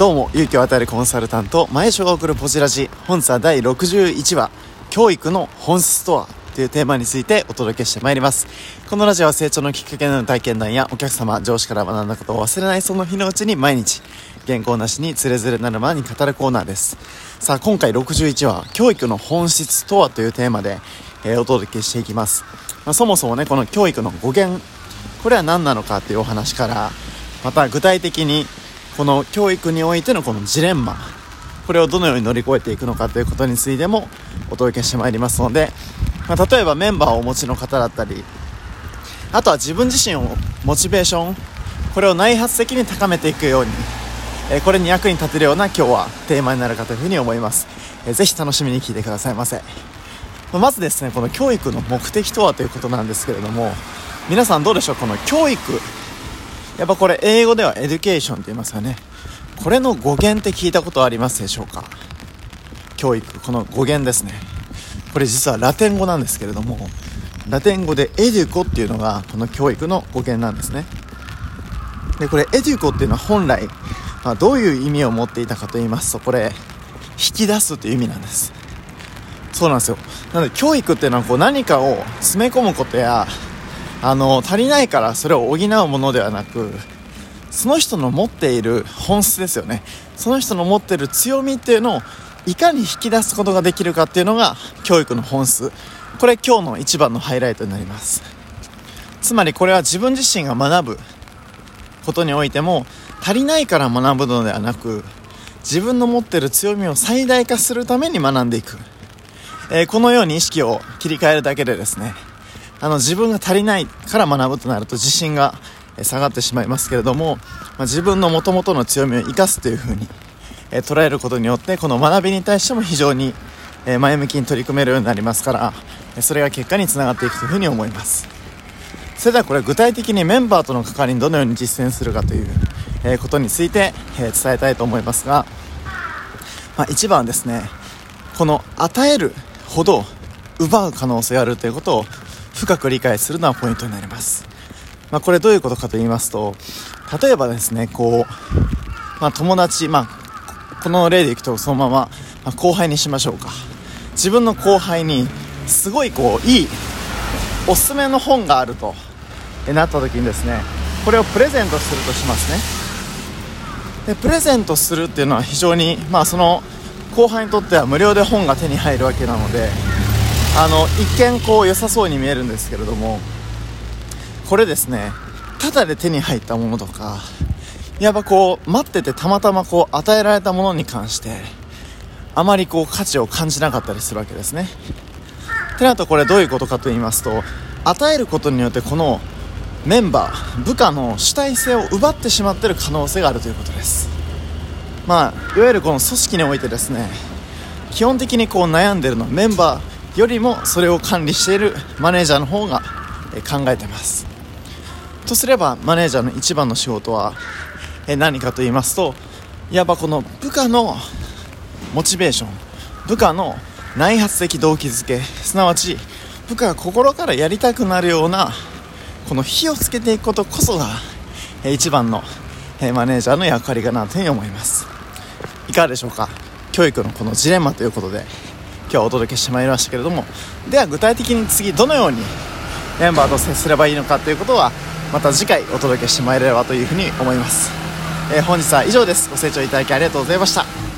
どうも勇気を与えるコンサルタント前所が送るポジラジ本日は第61話教育の本質とはというテーマについてお届けしてまいります。このラジオは成長のきっかけの体験談やお客様上司から学んだことを忘れないその日のうちに毎日原稿なしにつれづれなるままに語るコーナーです。さあ今回61話教育の本質とはというテーマで、えー、お届けしていきます、まあ、そもそもねこの教育の語源これは何なのかというお話からまた具体的にこの教育においてのこのジレンマこれをどのように乗り越えていくのかということについてもお届けしてまいりますので、まあ、例えばメンバーをお持ちの方だったりあとは自分自身をモチベーションこれを内発的に高めていくように、えこれに役に立てるような今日はテーマになるかというふうに思います、えー、ぜひ楽しみに聞いてくださいませ。まずですねこの教育の目的とはということなんですけれども皆さんどうでしょう？この教育やっぱこれ英語では education って言いますよね。これの語源って聞いたことありますでしょうか？教育この語源ですね。これ実はラテン語なんですけれどもラテン語で educo っていうのがこの教育の語源なんですね。でこれ educo っていうのは本来、まあ、どういう意味を持っていたかと言いますとこれ引き出すという意味なんです。そうなんですよ。なので教育っていうのはこう何かを詰め込むことやあの足りないからそれを補うものではなくその人の持っている本質ですよね。その人の持っている強みっていうのをいかに引き出すことができるかっていうのが教育の本質。これ今日の一番のハイライトになります。つまりこれは自分自身が学ぶことにおいても足りないから学ぶのではなく自分の持ってる強みを最大化するために学んでいく、えー、このように意識を切り替えるだけでですねあの自分が足りないから学ぶとなると自信が下がってしまいますけれども、まあ、自分の元々の強みを生かすというふうに、えー、捉えることによってこの学びに対しても非常に、え、前向きに取り組めるようになりますからそれが結果につながっていくというふうに思います。それではこれ具体的にメンバーとの関わりにどのように実践するかという、え、ことについて、え伝えたいと思いますが、まあ、一番ですねこの与えるほど奪う可能性があるということを深く理解するのはポイントになります。まあ、これどういうことかと言いますと、例えばですね、こう、まあ、友達、まあ、この例でいくとそのまま、まあ、後輩にしましょうか。自分の後輩に、すごいこう、いい、おすすめの本があると、えなった時にですね、これをプレゼントするとしますね。で、プレゼントするっていうのは非常に、まあ、その、後輩にとっては無料で本が手に入るわけなので、あの一見こう良さそうに見えるんですけれどもこれですねただで手に入ったものとかいわばこう待っててたまたまこう与えられたものに関してあまりこう価値を感じなかったりするわけですね。てなるとこれどういうことかと言いますと与えることによってこのメンバー部下の主体性を奪ってしまっている可能性があるということです。まあいわゆるこの組織においてですね基本的にこう悩んでるのはメンバーよりもそれを管理しているマネージャーの方が考えてます。とすればマネージャーの一番の仕事は何かと言いますといわばこの部下のモチベーション部下の内発的動機づけすなわち部下が心からやりたくなるようなこの火をつけていくことこそが一番のマネージャーの役割かなというふうに思います。いかがでしょうか？教育のこのジレンマということで。今日はお届けしてまいりましたけれどもでは具体的に次どのようにメンバーと接すればいいのかということはまた次回お届けしてまいれればというふうに思います、えー、本日は以上です。ご清聴いただきありがとうございました。